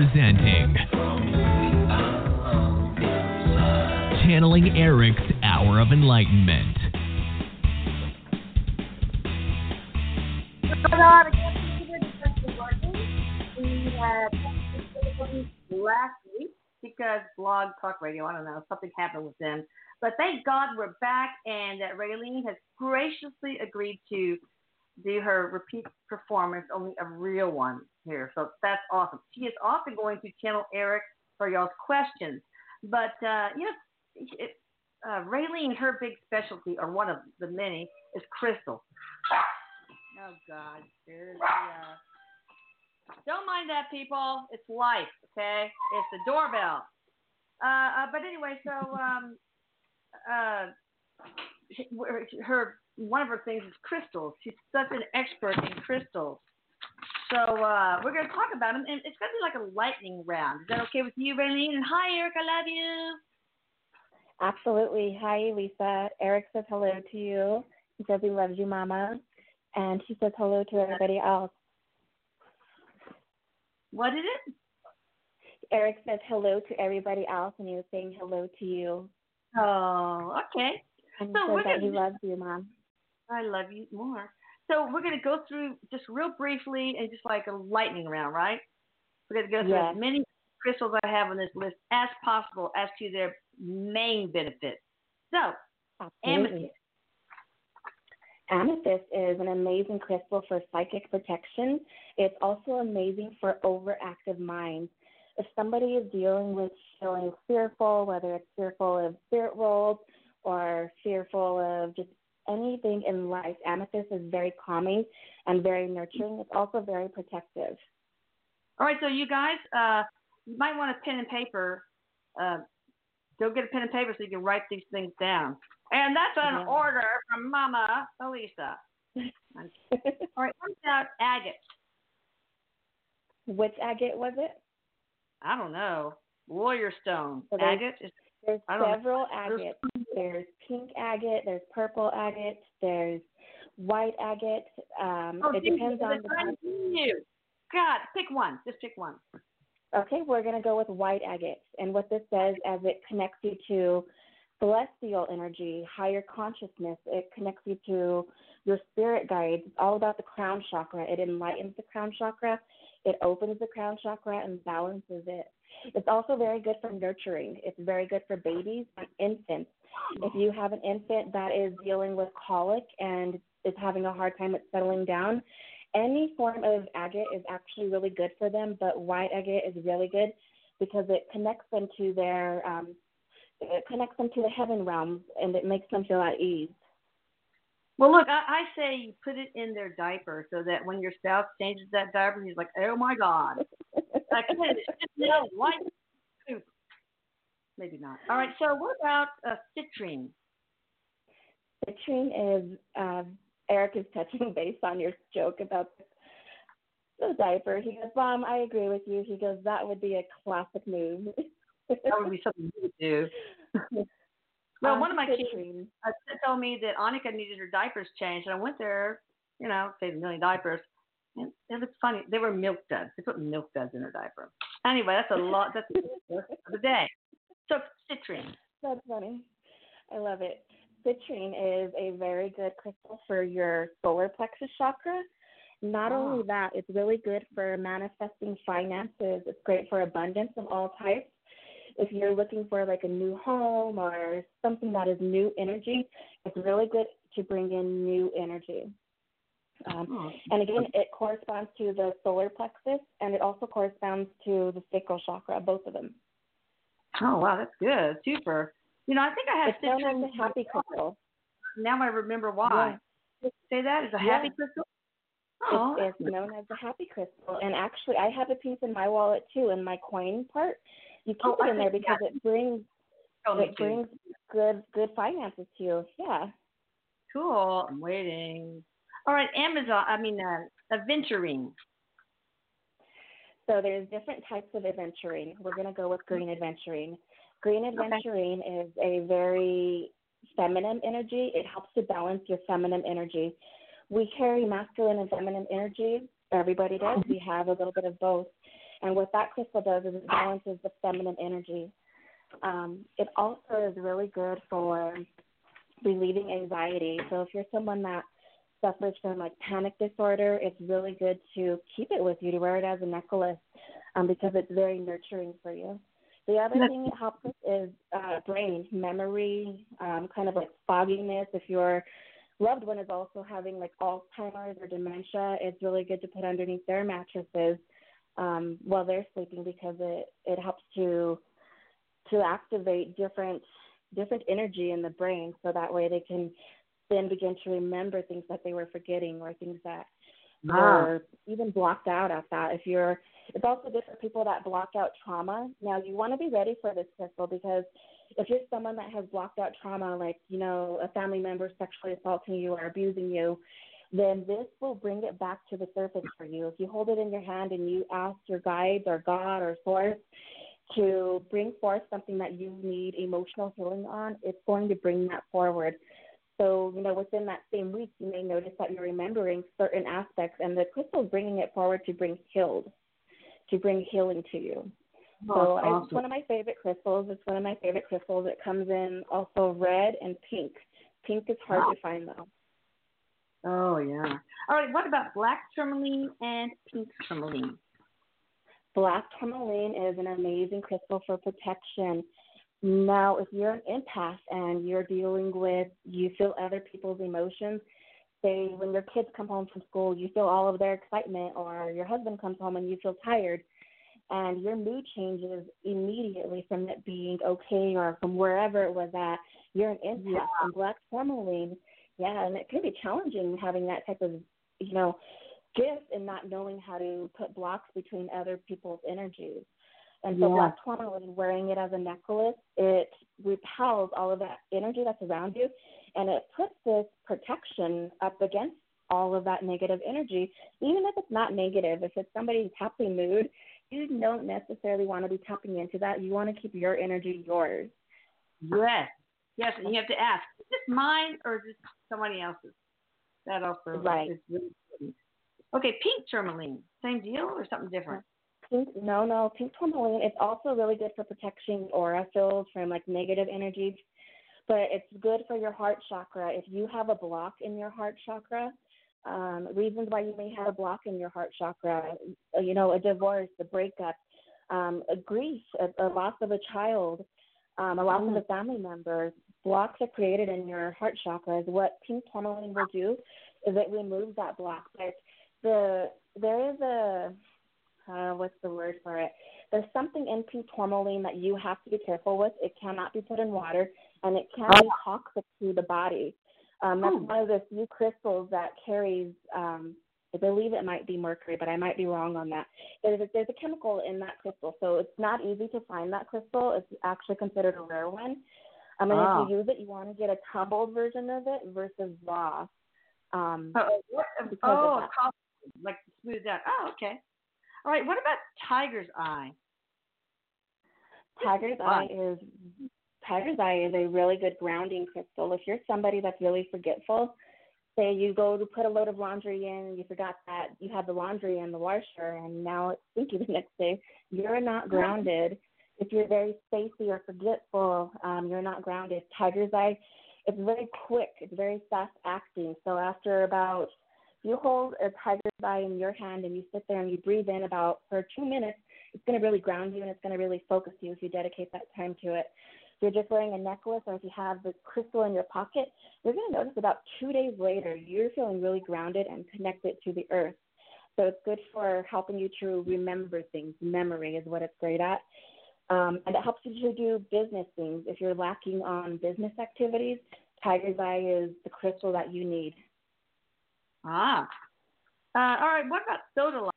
Presenting Channeling Erik's Hour of Enlightenment. We had last week because Blog Talk Radio, I don't know, something happened with them. But thank God we're back and that Raylene has graciously agreed to do her repeat performance, only a real one here. So that's awesome. She is also going to channel Erik for y'all's questions. But, uh, you know, it, uh, Raylene, her big specialty, or one of the many, is crystal. Oh, God. The, uh, don't mind that, people. It's life, okay? It's the doorbell. Uh, uh, but anyway, so um, uh, her one of her things is crystals. She's such an expert in crystals. So uh, we're going to talk about them, and it's going to be like a lightning round. Is that okay with you, Raylene? And hi, Erik. I love you. Absolutely. Hi, Lisa. Erik says hello to you. He says he loves you, Mama. And he says hello to everybody else. What is it? Erik says hello to everybody else, and he was saying hello to you. Oh, okay. And he So says that he loves you, Mom. I love you more. So we're going to go through just real briefly and just like a lightning round, right? We're going to go through Yes. as many crystals I have on this list as possible as to their main benefits. So, Absolutely. Amethyst is an amazing crystal for psychic protection. It's also amazing for overactive minds. If somebody is dealing with feeling fearful, whether it's fearful of spirit world or fearful of just anything in life, amethyst is very calming and very nurturing. It's also very protective. all right, so you guys, uh, you might want a pen and paper. Uh, go get a pen and paper so you can write these things down. And that's an Yeah. order from Mama Elisa. All right, what about agate? Which agate was it? I don't know. Warrior stone. There's- agate is There's know. several There's- agates. There's pink agate, there's purple agate, there's white agate. Um, Oh, it depends on the trying type. to you. God, pick one. Just pick one. Okay, we're going to go with white agate. And what this does as it connects you to celestial energy, higher consciousness, it connects you to your spirit guides. It's all about the crown chakra. It enlightens the crown chakra, it opens the crown chakra and balances it. It's also very good for nurturing. It's very good for babies and infants. If you have an infant that is dealing with colic and is having a hard time at settling down, any form of agate is actually really good for them, but white agate is really good because it connects them to their um, it connects them to the heaven realms and it makes them feel at ease. Well, look, I, I say you put it in their diaper so that when your spouse changes that diaper, he's like, "Oh my God!" Like, no poop. Maybe not. All right. So, what about uh, citrine? Citrine is uh, Erik is touching base on your joke about the diaper. He goes, Mom, I agree with you. He goes, that would be a classic move. That would be something you would do. Well, Um, one of my kids uh, told me that Annika needed her diapers changed, and I went there, you know, saved a million diapers. And it was funny. They were milk duds. They put milk duds in her diaper. Anyway, that's a lot. That's for the day. So citrine. That's funny. I love it. Citrine is a very good crystal for your solar plexus chakra. Not Ah. only that, it's really good for manifesting finances. It's great for abundance of all types. If you're looking for like a new home or something that is new energy, it's really good to bring in new energy. Um, Oh, and again, it corresponds to the solar plexus and it also corresponds to the sacral chakra, both of them. oh wow, that's good. Super. You know, I think I have It's citrine. as the happy crystal. Now I remember why. Say that is a happy Yeah. crystal. Oh, It's, it's known as the happy crystal. And actually, I have a piece in my wallet too, in my coin part. You keep Oh, it in there because it brings me it to. brings good good finances to you. Yeah. Cool. I'm waiting. All right, Amazon. I mean, uh, aventurine. So there's different types of aventurine. We're gonna go with green aventurine. Green aventurine is a very feminine energy. It helps to balance your feminine energy. We carry masculine and feminine energy. Everybody does. We have a little bit of both. And what that crystal does is it balances the feminine energy. Um, it also is really good for relieving anxiety. So if you're someone that suffers from like panic disorder, it's really good to keep it with you to wear it as a necklace um, because it's very nurturing for you. The other thing it helps with is uh, brain memory, um, kind of like fogginess. If your loved one is also having like Alzheimer's or dementia, it's really good to put underneath their mattresses um, while they're sleeping because it it helps to to activate different different energy in the brain, so that way they can then begin to remember things that they were forgetting or things that ah. were even blocked out at that. If you're it's also good for people that block out trauma. Now, you want to be ready for this crystal because if you're someone that has blocked out trauma, like, you know, a family member sexually assaulting you or abusing you, then this will bring it back to the surface for you. If you hold it in your hand and you ask your guides or God or source to bring forth something that you need emotional healing on, it's going to bring that forward. So, you know, within that same week, you may notice that you're remembering certain aspects, and the crystal is bringing it forward to bring healed to bring healing to you. Oh, so awesome. it's one of my favorite crystals. It's one of my favorite crystals. It comes in also red and pink. Pink is hard wow. to find though. Oh yeah. All right. What about black tourmaline and pink tourmaline? Black tourmaline is an amazing crystal for protection. Now, if you're an empath and you're dealing with, you feel other people's emotions, say when your kids come home from school, you feel all of their excitement, or your husband comes home and you feel tired, and your mood changes immediately from it being okay or from wherever it was at. You're an empath yeah. and black tourmaline. Yeah, and it can be challenging having that type of, you know, gift and not knowing how to put blocks between other people's energies. And so yeah. black tourmaline, wearing it as a necklace, it repels all of that energy that's around you and it puts this protection up against all of that negative energy, even if it's not negative. If it's somebody's happy mood, you don't necessarily want to be tapping into that. You want to keep your energy yours. Yes. Yes, and you have to ask, is this mine or is this somebody else's? That also right. is really important. Okay, pink tourmaline, same deal or something different? Pink, no, no, pink tourmaline. It's also really good for protecting aura fields from like negative energies but it's good for your heart chakra. If you have a block in your heart chakra, um, reasons why you may have a block in your heart chakra, you know, a divorce, a breakup, um, a grief, a, a loss of a child, um, a loss mm. of a family member, blocks are created in your heart chakras. What pink tourmaline will do is it removes that block. But the there is a uh, what's the word for it? There's something in pink tourmaline that you have to be careful with. It cannot be put in water, and it can be toxic to the body. Um, that's one of the few crystals that carries. Um, I believe it might be mercury, but I might be wrong on that. There's a, there's a chemical in that crystal, so it's not easy to find that crystal. It's actually considered a rare one. And oh. if you use it, you want to get a tumbled version of it versus raw. Um, oh, oh like smooth out. Oh, okay. All right. What about tiger's eye? Tiger's eye is tiger's eye is a really good grounding crystal. If you're somebody that's really forgetful, say you go to put a load of laundry in you forgot that you had the laundry in the washer and now it's stinky the next day, you're not grounded. If you're very spacey or forgetful, um, you're not grounded. Tiger's eye, it's very quick. It's very fast acting. So after about you hold a tiger's eye in your hand and you sit there and you breathe in about for two minutes, it's going to really ground you and it's going to really focus you if you dedicate that time to it. If you're just wearing a necklace or if you have the crystal in your pocket, you're going to notice about two days later you're feeling really grounded and connected to the earth. So it's good for helping you to remember things. Memory is what it's great at. Um, and it helps you to do business things. If you're lacking on business activities, Tiger's Eye is the crystal that you need. Ah. Uh, all right. What about sodalite?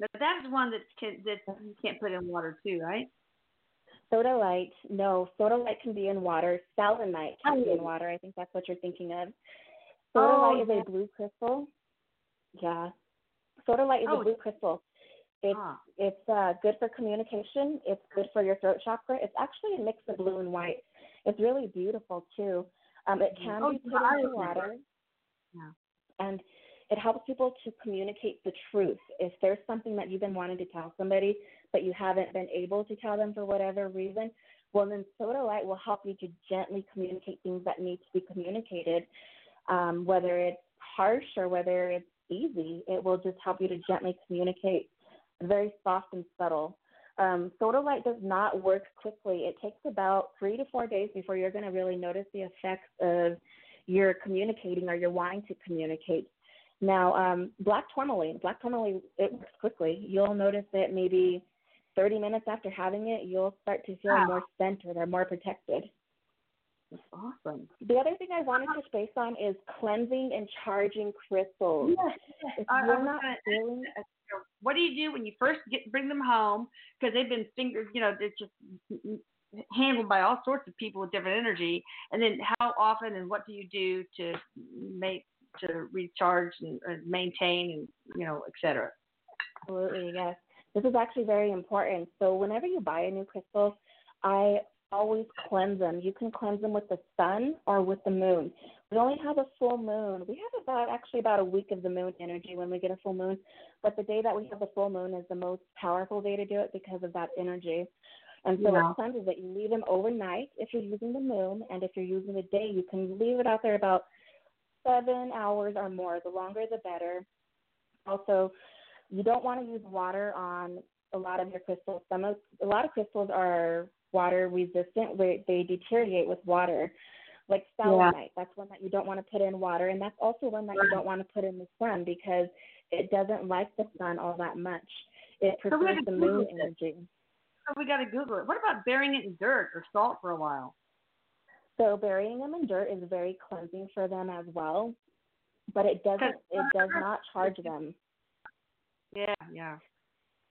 Now that's one that can that you can't put in water too, right? Sodalite, no. Sodalite can be in water. Selenite can oh. be in water. I think that's what you're thinking of. Sodalite oh, is a blue crystal. Yeah. Sodalite is oh. a blue crystal. It's ah. it's uh, good for communication. It's good for your throat chakra. It's actually a mix of blue and white. It's really beautiful too. Um, it can oh, be put into water. Yeah and it helps people to communicate the truth. If there's something that you've been wanting to tell somebody, but you haven't been able to tell them for whatever reason, well, then Sodalite will help you to gently communicate things that need to be communicated, um, whether it's harsh or whether it's easy. It will just help you to gently communicate, very soft and subtle. Um, Sodalite does not work quickly. It takes about three to four days before you're going to really notice the effects of your communicating or you're wanting to communicate. Now, um, black tourmaline, black tourmaline, it works quickly. You'll notice it maybe 30 minutes after having it, you'll start to feel wow. more centered or more protected. That's awesome. The other thing I wanted to space on is cleansing and charging crystals. Yes, you're not feeling, what do you do when you first get bring them home because they've been fingered, you know, they're just handled by all sorts of people with different energy. And then how often and what do you do to make to recharge and, and maintain and you know, et cetera? Absolutely, yes. This is actually very important. So whenever you buy a new crystal, I always cleanse them. You can cleanse them with the sun or with the moon. We only have a full moon. We have about actually about a week of the moon energy when we get a full moon, but the day that we have the full moon is the most powerful day to do it because of that energy. And so yeah. it cleanses that you leave them overnight if you're using the moon, and if you're using the day, you can leave it out there about seven hours or more. The longer, the better. Also, you don't want to use water on a lot of your crystals. Some of a lot of crystals are water resistant, where they deteriorate with water. Like selenite, yeah. that's one that you don't want to put in water, and that's also one that you don't want to put in the sun because it doesn't like the sun all that much. It prefers so the moon energy. So we got to Google it. What about burying it in dirt or salt for a while? So burying them in dirt is very cleansing for them as well, but it doesn't. It does not charge them. Yeah, yeah.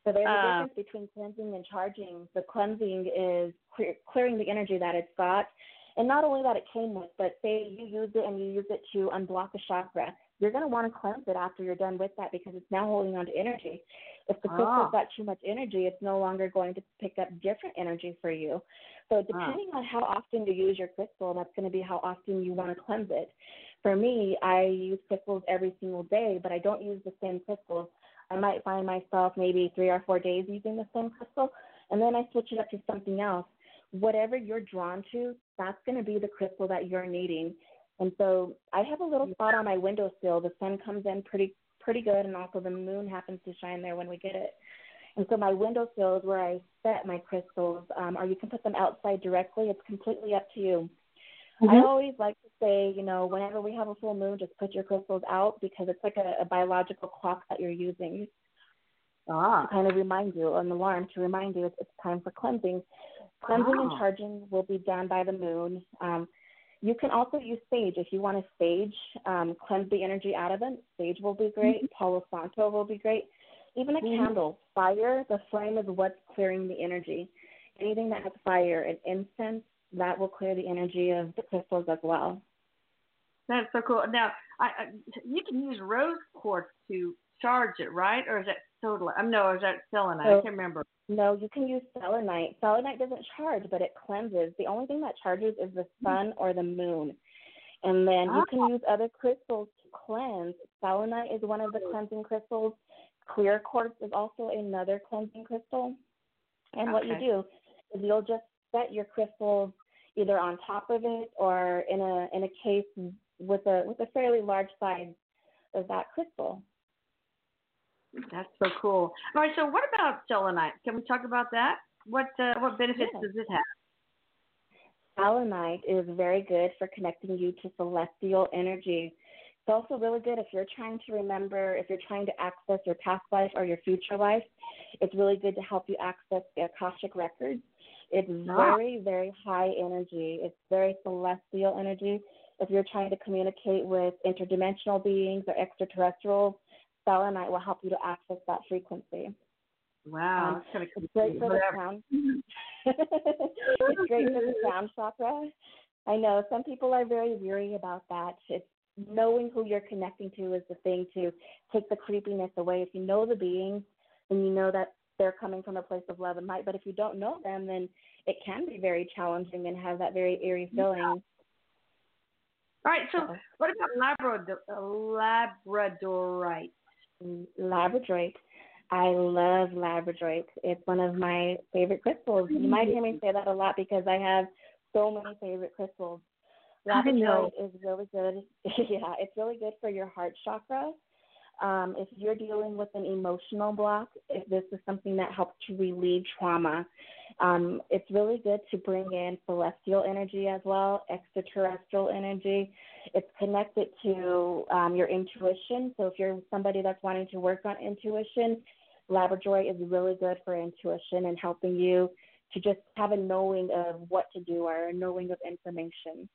So there's a uh, difference between cleansing and charging. The cleansing is clear, clearing the energy that it's got, and not only that it came with, but say you use it and you use it to unblock a chakra, you're going to want to cleanse it after you're done with that because it's now holding on to energy. If the crystal's ah. got too much energy, it's no longer going to pick up different energy for you. So ah. depending ah. on how often you use your crystal, that's going to be how often you want to cleanse it. For me, I use crystals every single day, but I don't use the same crystals I might find myself maybe three or four days using the same crystal, and then I switch it up to something else. Whatever you're drawn to, that's going to be the crystal that you're needing. And so I have a little spot on my windowsill. The sun comes in pretty pretty good, and also the moon happens to shine there when we get it. And so my windowsill is where I set my crystals, um, or you can put them outside directly. It's completely up to you. Mm-hmm. I always like to say, you know, whenever we have a full moon, just put your crystals out because it's like a, a biological clock that you're using ah. to kind of remind you, an alarm to remind you it's, it's time for cleansing. Cleansing and ah. charging will be done by the moon. Um, you can also use sage if you want to sage, um, cleanse the energy out of it. Sage will be great. Mm-hmm. Palo Santo will be great. Even a mm-hmm. candle, fire, the flame is what's clearing the energy. Anything that has fire, an incense, that will clear the energy of the crystals as well. That's so cool. Now, I, I, you can use rose quartz to charge it, right? Or is that totally? I'm no, is that selenite? So, I can't remember. No, you can use selenite. Selenite doesn't charge, but it cleanses. The only thing that charges is the sun or the moon. And then you can ah. use other crystals to cleanse. Selenite is one of the cleansing crystals. Clear quartz is also another cleansing crystal. And okay. what you do is you'll just set your crystals either on top of it or in a in a case with a with a fairly large size of that crystal. That's so cool. All right, so what about selenite? Can we talk about that? What uh, what benefits does it have? Selenite is very good for connecting you to celestial energy. It's also really good if you're trying to remember, if you're trying to access your past life or your future life. It's really good to help you access the Akashic records it's very, very high energy. It's very celestial energy. If you're trying to communicate with interdimensional beings or extraterrestrials, selenite will help you to access that frequency. Wow, um, it's great for the sound. it's great for the sound chakra. I know some people are very weary about that. It's knowing who you're connecting to is the thing to take the creepiness away. If you know the beings, then you know that they're coming from a place of love and light. But if you don't know them, then it can be very challenging and have that very eerie feeling. All right. So, what about Labrador, Labradorite? Labradorite. I love Labradorite. It's one of my favorite crystals. You might hear me say that a lot because I have so many favorite crystals. Labradorite is really good. yeah, it's really good for your heart chakra. Um, if you're dealing with an emotional block, if this is something that helps to relieve trauma, um, it's really good to bring in celestial energy as well, extraterrestrial energy. It's connected to um, your intuition. So if you're somebody that's wanting to work on intuition, Labradorite is really good for intuition and helping you to just have a knowing of what to do or a knowing of information.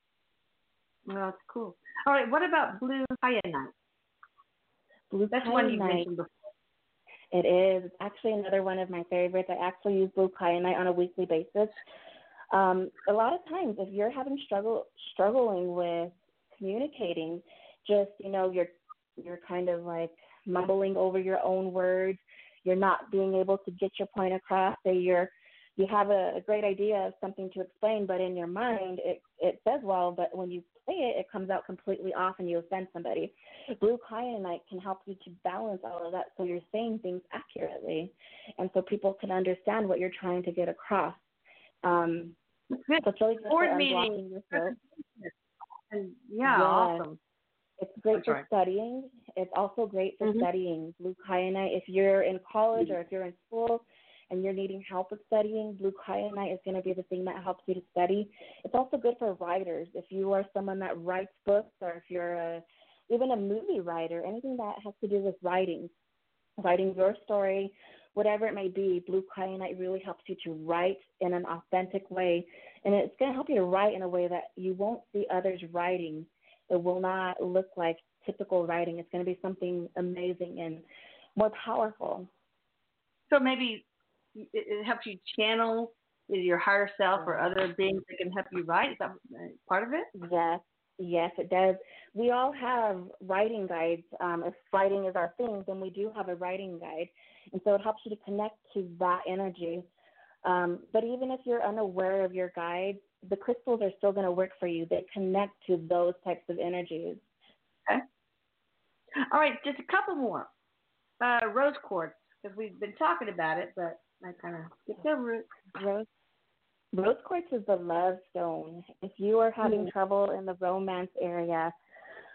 Well, that's cool. All right, what about blue kyanite? Blue That's one you mentioned before. It is it's actually another one of my favorites. I actually use blue kyanite on a weekly basis. Um, a lot of times, if you're having struggle struggling with communicating, just you know you're you're kind of like mumbling over your own words. You're not being able to get your point across. Say you're you have a, a great idea of something to explain, but in your mind it it says well, but when you say it, it comes out completely off and you offend somebody. Blue kyanite can help you to balance all of that so you're saying things accurately, and so people can understand what you're trying to get across. Um, so it's really good Board for meeting. unblocking your throat. And yeah, Yeah. awesome. It's great That's for right. studying. It's also great for Mhm. studying. Blue kyanite, if you're in college or if you're in school and you're needing help with studying, blue kyanite is going to be the thing that helps you to study. It's also good for writers. If you are someone that writes books or if you're a, even a movie writer, anything that has to do with writing, writing your story, whatever it may be, blue kyanite really helps you to write in an authentic way. And it's going to help you to write in a way that you won't see others writing. It will not look like typical writing. It's going to be something amazing and more powerful. So maybe it, it helps you channel your higher self or other beings that can help you write. Is that uh, part of it? Yes, yes, it does. We all have writing guides. Um, if writing is our thing, then we do have a writing guide. And so it helps you to connect to that energy. Um, but even if you're unaware of your guides, the crystals are still going to work for you. They connect to those types of energies. Okay. All right, just a couple more. Uh, rose quartz, because we've been talking about it, but Kind of skipped. Rose Rose quartz is the love stone. If you are having trouble in the romance area,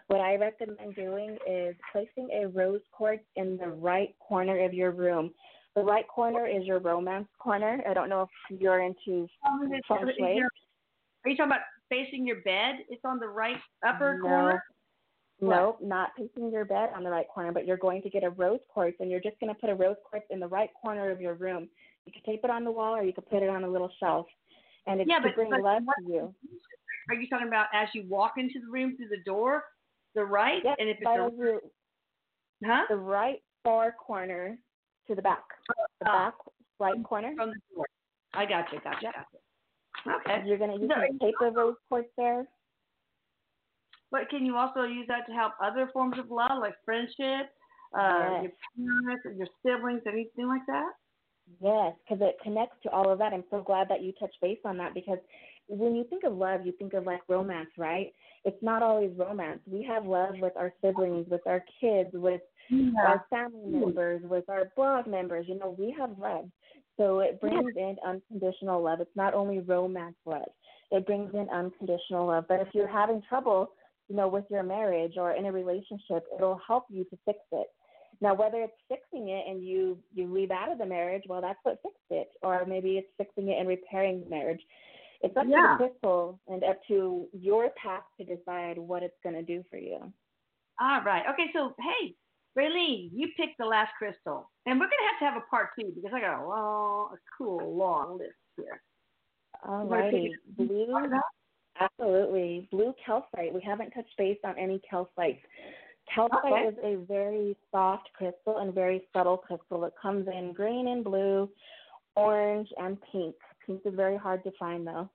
what I recommend doing is placing a rose quartz in the right corner of your room. The right corner is your romance corner. I don't know if you're into Um, feng shui. Are you talking about facing your bed? It's on the right upper No. corner. Nope, not facing your bed on the right corner, but you're going to get a rose quartz and you're just going to put a rose quartz in the right corner of your room. You can tape it on the wall or you can put it on a little shelf. And it's Yeah, to but- bring but love what- to you. Are you talking about as you walk into the room through the door, the right? Yep, and if it's as you huh? the right far corner to the back. The Ah. back right corner. From the door. I got you. Got you. Got you. Okay. You're gonna you No, tape the rose quartz there. But can you also use that to help other forms of love, like friendship, uh, Yes. your parents, your siblings, anything like that? Yes, because it connects to all of that. I'm so glad that you touched base on that because when you think of love, you think of like romance, right? It's not always romance. We have love with our siblings, with our kids, with our family members, with our blog members. You know, we have love. So it brings in unconditional love. It's not only romance love. It brings in unconditional love. But if you're having trouble, you know, with your marriage or in a relationship, it'll help you to fix it. Now, whether it's fixing it and you you leave out of the marriage, well, that's what fixed it, or maybe it's fixing it and repairing the marriage. It's up Yeah. to the crystal and up to your path to decide what it's going to do for you. All right. Okay. So, hey, Raylene, you picked the last crystal, and we're gonna have to have a part two because I got a long, a cool long list here. All You wanna pick righty, blue. Absolutely. Blue calcite. We haven't touched base on any calcites. Calcite Okay. is a very soft crystal and very subtle crystal. It comes in green and blue, orange and pink. Pink is very hard to find though.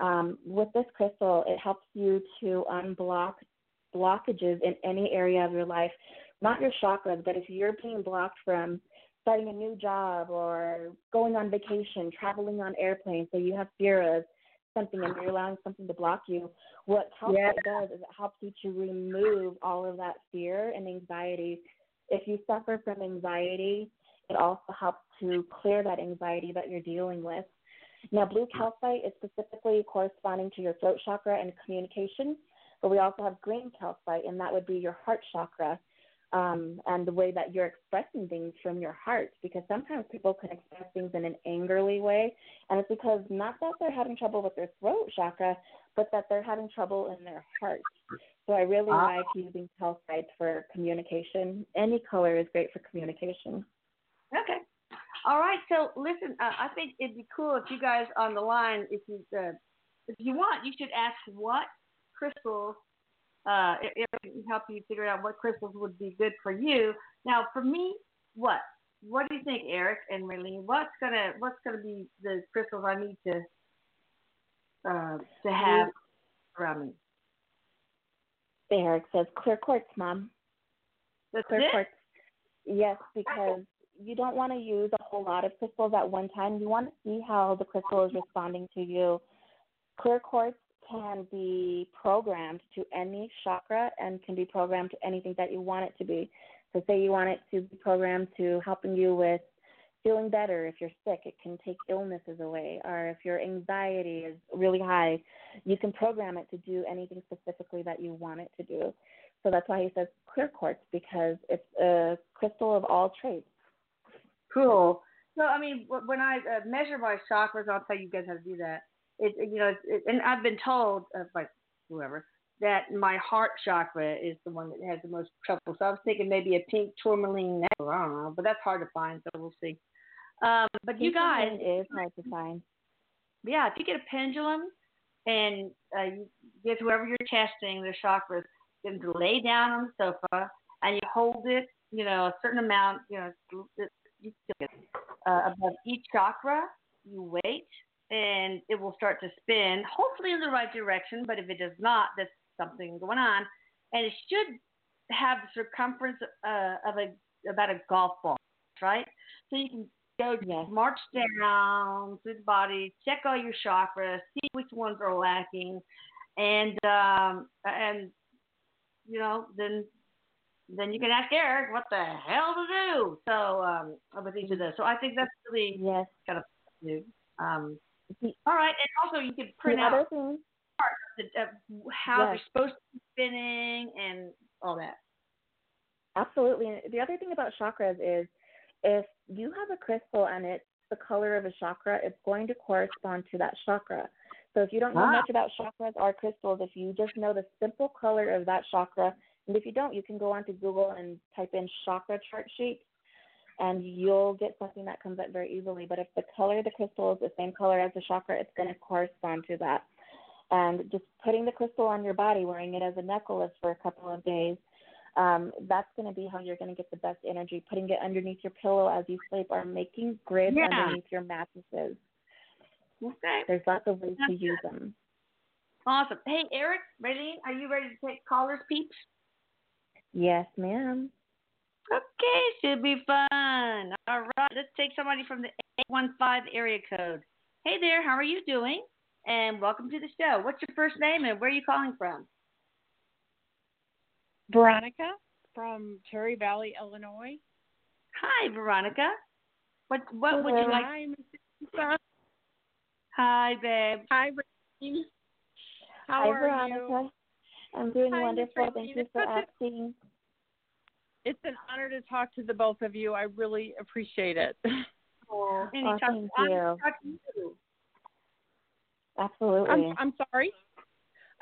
Um, with this crystal, it helps you to unblock blockages in any area of your life, not your chakras, but if you're being blocked from starting a new job or going on vacation, traveling on airplanes, so you have fear of something and you're allowing something to block you, what calcite Yeah. does is it helps you to remove all of that fear and anxiety. If you suffer from anxiety, it also helps to clear that anxiety that you're dealing with. Now, blue calcite is specifically corresponding to your throat chakra and communication, but we also have green calcite, and that would be your heart chakra um, and the way that you're expressing things from your heart. Because sometimes people can express things in an angrily way, and it's because not that they're having trouble with their throat chakra, but that they're having trouble in their heart. So I really Ah. like using calcite for communication. Any color is great for communication. Okay. All right. So listen, uh, I think it'd be cool if you guys on the line, if you uh, if you want, you should ask what crystals. Uh, it, it can help you figure out what crystals would be good for you. Now, for me, what? What do you think, Erik and Marlene? What's gonna What's gonna be the crystals I need to uh, to have around me? Erik says clear quartz, mom. That's Clear it. quartz. Yes, because you don't want to use a whole lot of crystals at one time. You want to see how the crystal is responding to you. Clear quartz can be programmed to any chakra and can be programmed to anything that you want it to be. So, say you want it to be programmed to helping you with feeling better if you're sick, it can take illnesses away. Or if your anxiety is really high, you can program it to do anything specifically that you want it to do. So that's why he says clear quartz because it's a crystal of all traits. Cool. So I mean, when I uh, measure my chakras, I'll tell you guys how to do that. It, you know, it, and I've been told uh, by whoever that my heart chakra is the one that has the most trouble. So I was thinking maybe a pink tourmaline necklace. I don't know, but that's hard to find, so we'll see. Um, but you guys, It is hard to find. yeah, if you get a pendulum and uh, you get whoever you're testing their chakras, then to lay down on the sofa and you hold it, you know, a certain amount, you know, it- you feel it, uh, above each chakra. You wait, and it will start to spin, hopefully in the right direction. But if it does not, there's something going on, and it should have the circumference uh, of a about a golf ball, right? So you can go Yes. march down through the body, check all your chakras, see which ones are lacking, and um, and you know then then you can ask Erik what the hell to do. So um, with each of those, so I think that's really Yes. good. Um, The, all right, and also you can print the out thing, the, uh, how they're supposed to be spinning and all that. absolutely. And The other thing about chakras is if you have a crystal and it's the color of a chakra, it's going to correspond to that chakra. So if you don't know Wow. much about chakras or crystals, if you just know the simple color of that chakra, and if you don't, you can go onto Google and type in chakra chart sheet and you'll get something that comes up very easily. But if the color of the crystal is the same color as the chakra, it's going to correspond to that. And just putting the crystal on your body, wearing it as a necklace for a couple of days, um, that's going to be how you're going to get the best energy. Putting it underneath your pillow as you sleep, or making grids Yeah. underneath your mattresses. Okay, There's lots of ways to That's use them. awesome. Hey, Erik, Raylene, are you ready to take callers, peeps? Yes, ma'am. Okay, should be fun. All right, let's take somebody from the 815 area code. Hey there, how are you doing? And welcome to the show. What's your first name and where are you calling from? Veronica from Cherry Valley, Illinois. Hi, Veronica. What what would you like? Hi, Mrs. Lisa. Hi, babe. Hi, Rain. How Hi, are Veronica. you? I'm doing Hi, wonderful. Thank you for asking. It's an honor to talk to the both of you. I really appreciate it. Oh, Oh, thank you. you. Absolutely. I'm, I'm sorry.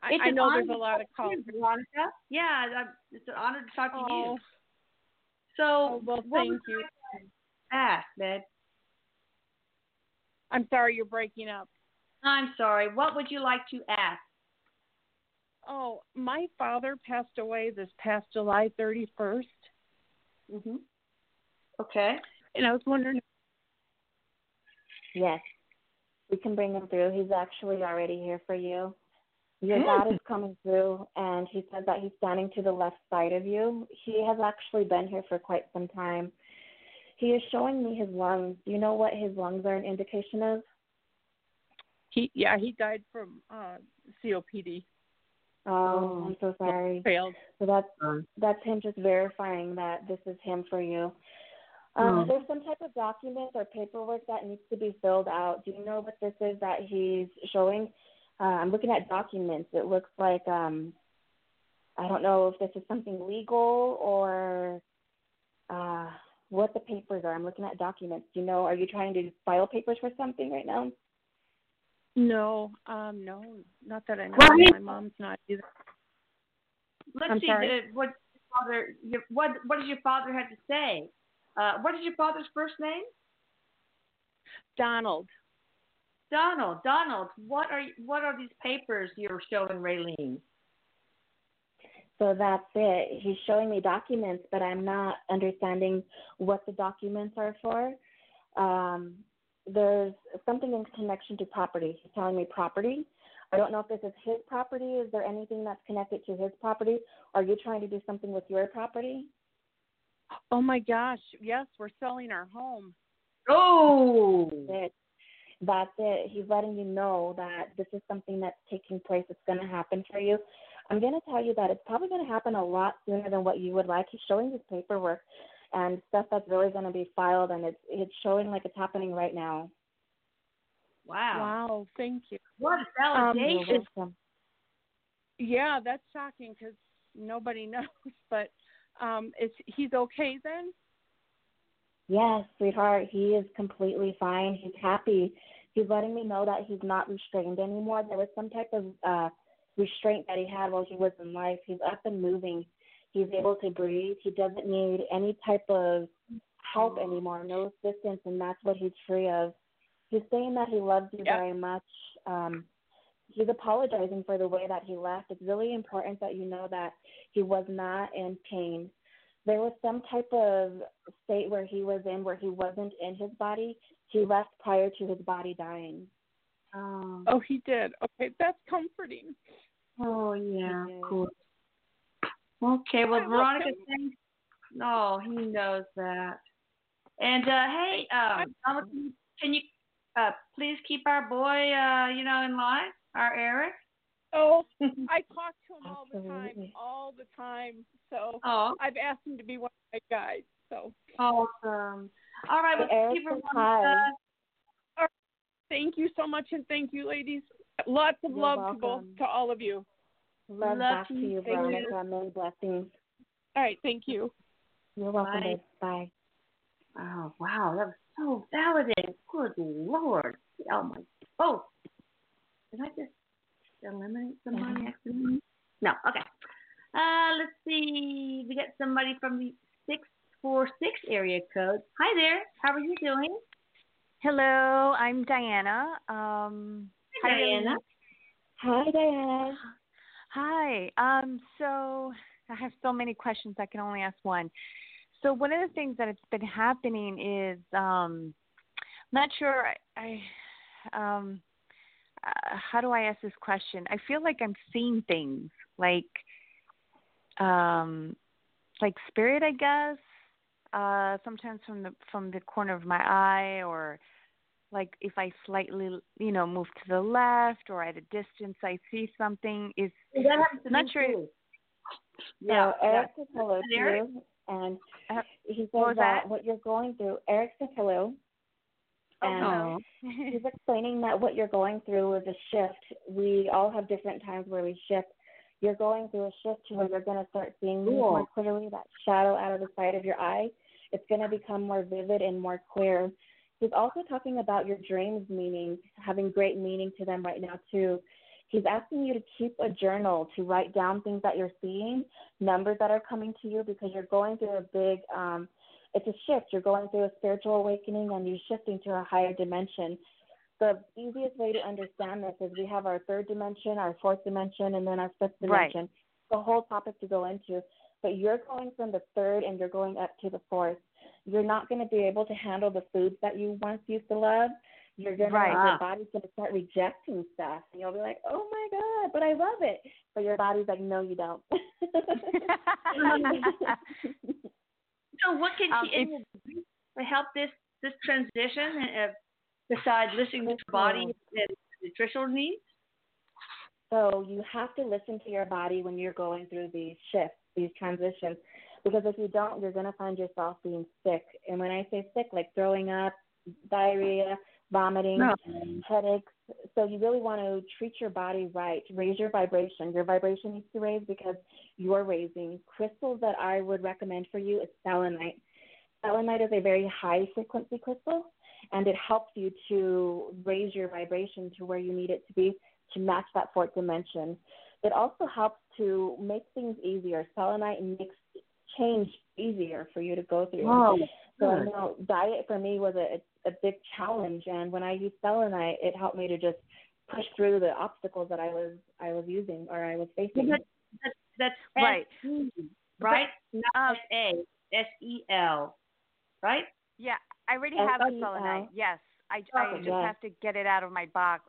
I, I know there's a lot of calls. Veronica. Yeah, it's an honor to talk to Oh, you. So, oh, well, thank you. Ask, babe. I'm sorry you're breaking up. I'm sorry. What would you like to ask? Oh, my father passed away this past July 31st, Mhm. Okay. and I was wondering. Yes. We can bring him through. He's actually already here for you. Your Good. dad is coming through, and he said that he's standing to the left side of you. He has actually been here for quite some time. He is showing me his lungs. Do you know what his lungs are an indication of? He yeah, he died from uh COPD. Oh, I'm so sorry. Failed. So that's Um, that's him just verifying that this is him for you. Um, Hmm. There's some type of document or paperwork that needs to be filled out. Do you know what this is that he's showing? Uh, I'm looking at documents. It looks like um, I don't know if this is something legal or uh, what the papers are. I'm looking at documents. Do you know? Are you trying to file papers for something right now? No, um, no, not that I know. Well, he- My mom's not either. Let's I'm see sorry? uh, what your father. Your, what what does your father have to say? Uh, what is your father's first name? Donald. Donald. Donald. What are what are these papers you're showing Raylene? So that's it. He's showing me documents, but I'm not understanding what the documents are for. Um, there's something in connection to property. He's telling me property. I don't know if this is his property. Is there anything that's connected to his property? Are you trying to do something with your property? Oh my gosh, yes, we're selling our home. Oh. It, that's it. He's letting you know that this is something that's taking place. It's going to happen for you. I'm going to tell you that it's probably going to happen a lot sooner than what you would like. He's showing this paperwork and stuff that's really going to be filed, and it's it's showing like it's happening right now. Wow. Wow, thank you. What a Um, validation. You're. Yeah, that's shocking because nobody knows. But um, is he's okay then? Yes, sweetheart, he is completely fine. He's happy. He's letting me know that he's not restrained anymore. There was some type of uh restraint that he had while he was in life. He's up and moving. He's able to breathe. He doesn't need any type of help anymore, no assistance, and that's what he's free of. He's saying that he loves you Yeah. very much. Um, he's apologizing for the way that he left. It's really important that you know that he was not in pain. There was some type of state where he was in where he wasn't in his body. He left prior to his body dying. Oh. Oh, he did. Okay, that's comforting. Oh yeah. Yeah. Cool. Okay. Well, Veronica, thanks. No, he knows that. And uh, hey, um, Donald, can you- uh, please keep our boy, uh, you know, in line, our Erik? Oh, I talk to him all the time, all the time. So Oh, I've asked him to be one of my guys. So awesome. All right. Well, Erik keep her Veronica. hi. thank you so much, and thank you, ladies. Lots of You're love to both to all of you. Love, Love back to you. you, Thank you. Veronica. Many blessings. All right, thank you. You're welcome, Bye. babe. Bye. Oh wow, that was so validating. Good lord. Oh my. Oh, did I just eliminate somebody accidentally? No. Okay. Uh, let's see. We got somebody from the six four six area code. Hi there. How are you doing? Hello, I'm Diana. Um, Hi, hi, Diana. Hi, Diana. Hi. Um, so I have so many questions. I can only ask one. So one of the things that has been happening is um, I'm not sure. I, I um, uh, how do I ask this question? I feel like I'm seeing things like um, like spirit, I guess. Uh, sometimes from the from the corner of my eye or like if I slightly, you know, move to the left or at a distance, I see something. Is That happens Not sure- too. So Yeah. Erik says hello to you, and Uh, he says what that that? what you're going through. Erik says hello, and Oh. he's explaining that what you're going through is a shift. We all have different times where we shift. You're going through a shift to where you're going to start seeing Cool. more clearly. That shadow out of the side of your eye, it's going to become more vivid and more clear. He's also talking about your dreams meaning, having great meaning to them right now too. He's asking you to keep a journal to write down things that you're seeing, numbers that are coming to you because you're going through a big um it's a shift. You're going through a spiritual awakening and you're shifting to a higher dimension. The easiest way to understand this is we have our third dimension, our fourth dimension, and then our fifth Right. dimension. The whole topic to go into. But you're going from the third and you're going up to the fourth. You're not going to be able to handle the foods that you once used to love. You're gonna Right. your body's gonna start rejecting stuff, and you'll be like, "Oh my god, but I love it." But your body's like, "No, you don't." So what can Um, she Amy do to help this this transition uh, besides listening to your body and the nutritional needs? So you have to listen to your body when you're going through these shifts, these transitions, because if you don't, you're going to find yourself being sick. And when I say sick, like throwing up, diarrhea, vomiting, No. headaches. So you really want to treat your body right. Raise your vibration. Your vibration needs to raise because you're raising. Crystals that I would recommend for you is selenite. Selenite is a very high frequency crystal, and it helps you to raise your vibration to where you need it to be to match that fourth dimension. It also helps to make things easier. Selenite makes change easier for you to go through. Oh, So I know diet for me was a, a big challenge, and when I used selenite, it helped me to just push through the obstacles that I was I was using or I was facing. But that's, that's Right. S-E, right? Not Um, S A, S E L, right? Yeah, I already have the selenite. Yes, I, I Oh, just yes. have to get it out of my box.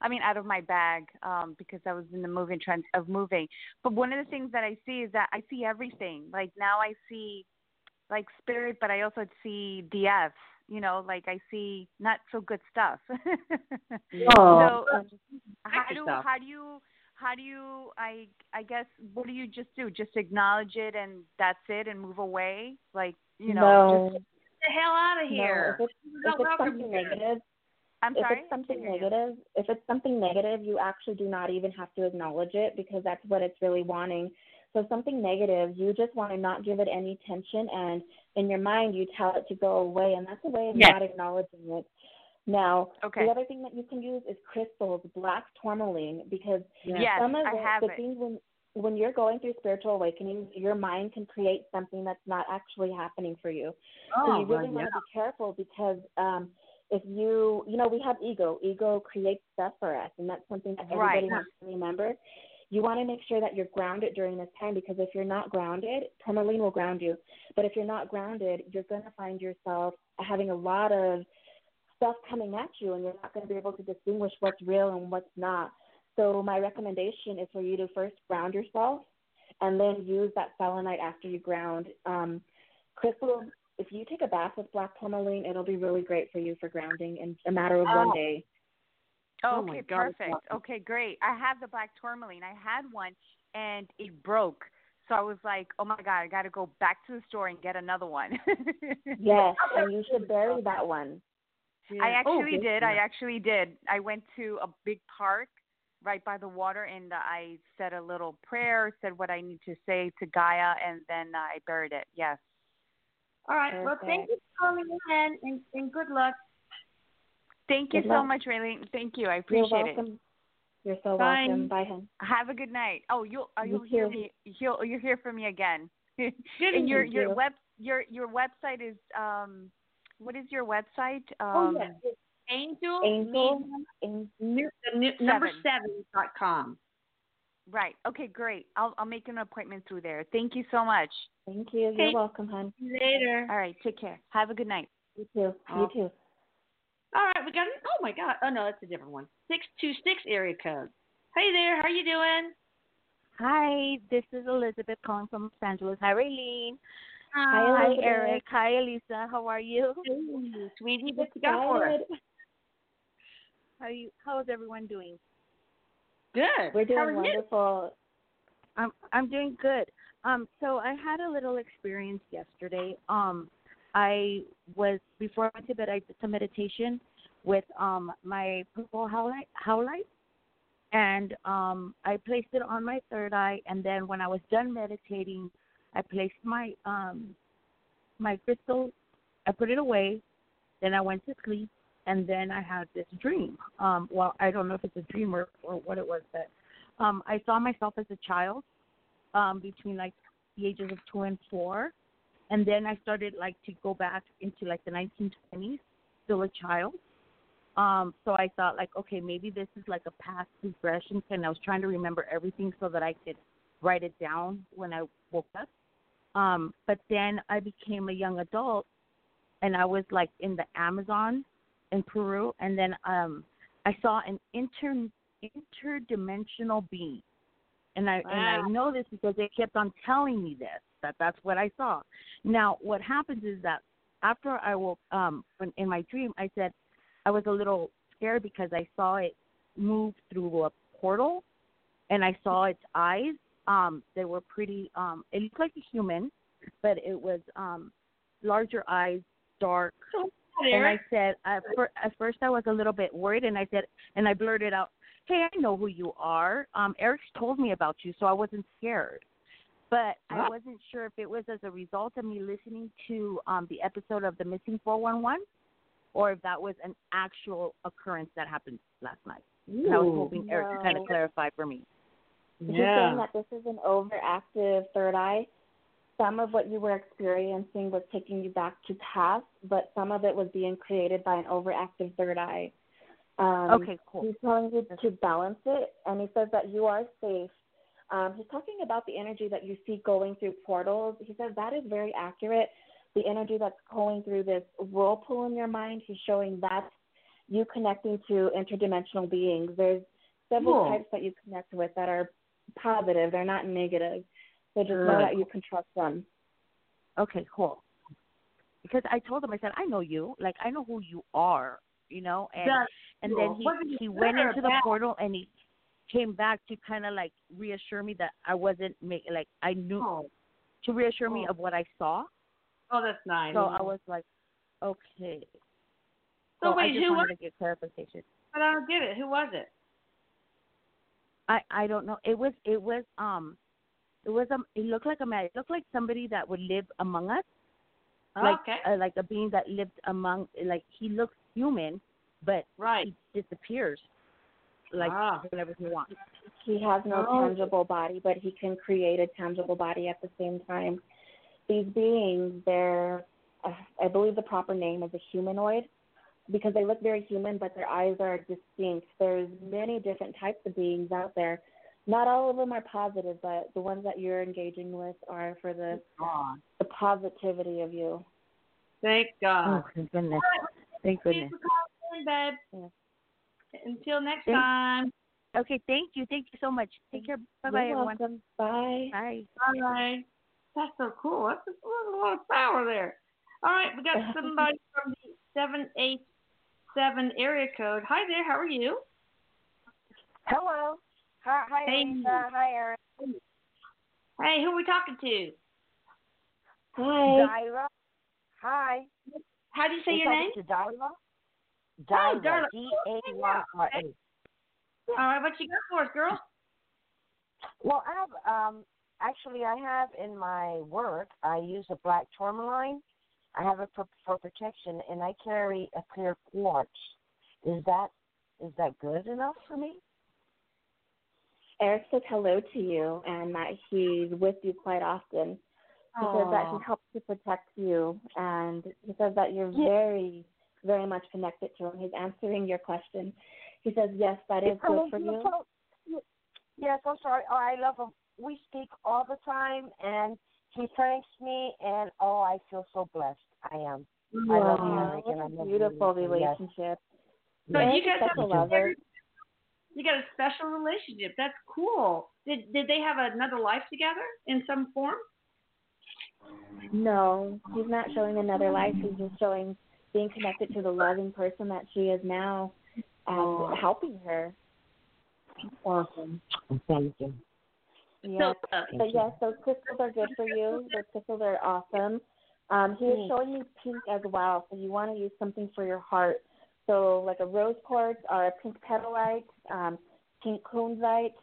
I mean, out of my bag, um, because I was in the moving trend of moving. But one of the things that I see is that I see everything. Like now, I see like spirit, but I also see DF. You know, like I see not so good stuff. Oh. So Um, how do stuff. how do you how do you I I guess what do you just do? Just acknowledge it and that's it and move away? Like you know, no, just Get the hell out of here. no. If it's, if it's something negative, I'm if sorry. it's something Can't you. negative, if it's something negative, you actually do not even have to acknowledge it because that's what it's really wanting. So something negative, you just want to not give it any attention, and in your mind, you tell it to go away, and that's a way of Yes. not acknowledging it. Now, Okay. the other thing that you can use is crystals, black tourmaline, because Yes, some of I the, have the it. things when when you're going through spiritual awakening, your mind can create something that's not actually happening for you. so Oh, you really well, want yeah. to be careful because um if you you know we have ego. Ego creates stuff for us and that's something that everybody Right. wants to remember. You want to make sure that you're grounded during this time because if you're not grounded tourmaline will ground you. But if you're not grounded you're going to find yourself having a lot of stuff coming at you and you're not going to be able to distinguish what's real and what's not. So my recommendation is for you to first ground yourself and then use that selenite after you ground. Um, crystal if you take a bath with black tourmaline, it'll be really great for you for grounding in a matter of Oh. one day. Oh okay, it's perfect. Okay, great. I have the black tourmaline. I had one and it broke. So I was like, "Oh my god, I got to go back to the store and get another one." Yes, and you should bury that one. I Yeah. Oh, actually good. did. I actually did. I went to a big park right by the water and I said a little prayer, said what I need to say to Gaia, and then I buried it. Yes. All right. Well, thank you for calling in and, and good luck. Thank you Good so luck. much, Raylene. Thank you. I appreciate You're appreciate it. welcome. You're so Bye. welcome. Bye, hon. Have a good night. Oh, you'll uh, You you'll hear too. me. You'll you'll hear from me again. Good and your your you. web your your website is um what is your website? Oh, Um yes. It's Angel, Angel, Medium, Ang- nu- number Seven. seven dot com. Right. Okay, great. I'll I'll make an appointment through there. Thank you so much. thank you. Okay. You're welcome, hon. See you later. All right, take care. Have a good night. You too. Oh. You too. All right, we got an. Oh my God! Oh no, that's a different one. Six two six area code. Hey there, how are you doing? Hi, this is Elizabeth calling from Los Angeles. Hi, Raylene. Hi, Hi, Erik. Hi, Elisa. How are you? Hey, sweetie, what you got for us? How you? How is everyone doing? Good. We're How are doing you? wonderful. I'm I'm doing good. Um, so I had a little experience yesterday. Um, I was before I went to bed. I did some meditation with um my purple howlite, howlite, and um I placed it on my third eye. And then when I was done meditating, I placed my um my crystal. I put it away. Then I went to sleep, and then I had this dream. Um, well, I don't know if it's a dream or, or what it was, but um, I saw myself as a child um, between like the ages of two and four, and then I started like to go back into like the 1920s, still a child. Um, so I thought like, okay, maybe this is like a past regression, and I was trying to remember everything so that I could write it down when I woke up. Um, but then I became a young adult, and I was like in the Amazon in Peru, and then um, I saw an inter interdimensional being, and I and I know this because they kept on telling me this that that's what I saw. Now, what happens is that after I woke um in my dream, I said I was a little scared because I saw it move through a portal, and I saw its eyes. Um, they were pretty. Um, it looked like a human, but it was um, larger eyes, dark. And I said, at, fir- at first I was a little bit worried, and I said, and I blurted out, "Hey, I know who you are. Um, Erik's told me about you, so I wasn't scared." But I wasn't sure if it was as a result of me listening to um, the episode of the Missing 411 or if that was an actual occurrence that happened last night. And I was hoping Erik could kind of clarify for me. He's Yeah. saying that this is an overactive third eye. Some of what you were experiencing was taking you back to past, but some of it was being created by an overactive third eye. Um, okay, cool. He's telling you to balance it, and he says that you are safe. Um, he's talking about the energy that you see going through portals. He says that is very accurate. The energy that's going through this whirlpool in your mind, he's showing that's you connecting to interdimensional beings. There's several Cool. types that you connect with that are positive, they're not negative. So just know that you can trust them. Okay, cool. Because I told him, I said, I know you. Like, I know who you are, you know? And That's and cool. then he he went into the portal and he came back to kind of like reassure me that I wasn't make like I knew Oh, to reassure me Oh. of what I saw. oh that's nice. So I was like, okay. So I wait, just who wanted was? to get clarification. But I don't get it. Who was it? I I don't know. It was it was um it was um it looked like a man. It looked like somebody that would live among us, like okay, uh, like a being that lived among. Like he looks human, but right. he disappears, like Ah. whenever he wants. He has no Oh. tangible body, but he can create a tangible body at the same time. These beings, they're, uh, I believe the proper name is a humanoid because they look very human, but their eyes are distinct. There's many different types of beings out there. Not all of them are positive, but the ones that you're engaging with are for the, God. the positivity of you. Thank God. Oh, thank goodness. Thank Thanks goodness. for calling, babe. Until next Thank- time. Okay, thank you. Thank you so much. Take care. Bye bye, You're everyone. welcome. Bye. Bye. Bye. That's so cool. That's a lot of power there. All right, we got somebody from the seven eight seven area code. Hi there. How are you? Hello. Hi, hi, Hey. Hi, Erik. Hey, who are we talking to? Hi. Dyra. Hi. How do you say We're your name? talking To Dyra. Dyra. Darla. D A Y R A. All right, what you got for us, girl? Well, I have um actually I have in my work I use a black tourmaline. I have it for, for protection, and I carry a clear quartz. Is that is that good enough for me? Erik says hello to you and that he's with you quite often. He says that he helps to protect you and he says that you're Yeah. very, very much connected to him. He's answering your question. He says, Yes, that is good for you. so- Yes, I'm sorry. Oh, I love him. We speak all the time, and he thanks me, and oh, I feel so blessed. I am. I love you, Aw, Erik, what and I a love beautiful you. Yes. relationship. So Erik's you guys a have a lover. Very- you got a special relationship. That's cool. Did did they have another life together in some form? No, he's not showing another life. He's just showing being connected to the loving person that she is now and Aw. helping her. Awesome. Thank you. Yes. So, uh, But yes, those crystals are good for you. Those crystals are awesome. Um, he is Mm. showing me pink as well, so you want to use something for your heart. So like a rose quartz or a pink petalite, um, pink kunzite.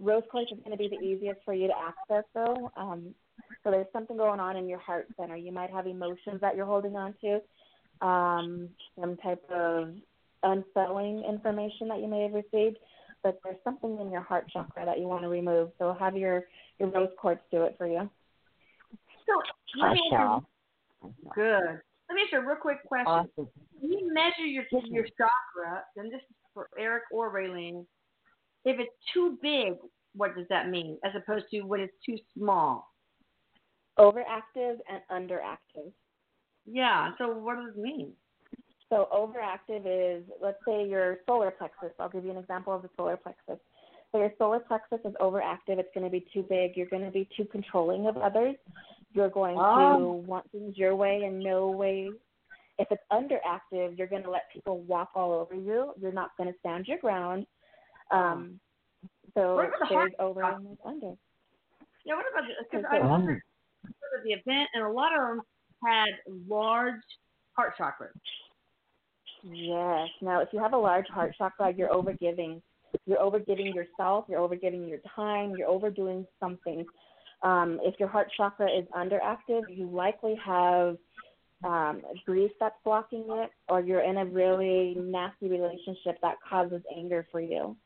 Rose quartz is going to be the easiest for you to access though. Um, so there's something going on in your heart center. You might have emotions that you're holding on to, um, some type of unsettling information that you may have received but there's something in your heart chakra that you want to remove. So have your your rose quartz do it for you. so let I me ask shall. you, good. Let me ask you a real quick question. Awesome. When you measure your your chakra, and this is for Erik or Raylene, if it's too big, what does that mean? As opposed to when it's too small. Overactive and underactive. Yeah. So what does it mean? So overactive is let's say your solar plexus. I'll give you an example of the solar plexus. So your solar plexus is overactive. It's going to be too big. You're going to be too controlling of others. You're going Oh. to want things your way and no way. If it's underactive, you're going to let people walk all over you. You're not going to stand your ground. Um, so What about the there's heart over and there's under. Yeah, what about the, because I so- wondered at the event, and a lot of them had large heart chakras. Yes. Now, if you have a large heart chakra, you're overgiving. You're overgiving yourself. You're overgiving your time. You're overdoing something. Um, if your heart chakra is underactive, you likely have um, grief that's blocking it, or you're in a really nasty relationship that causes anger for you.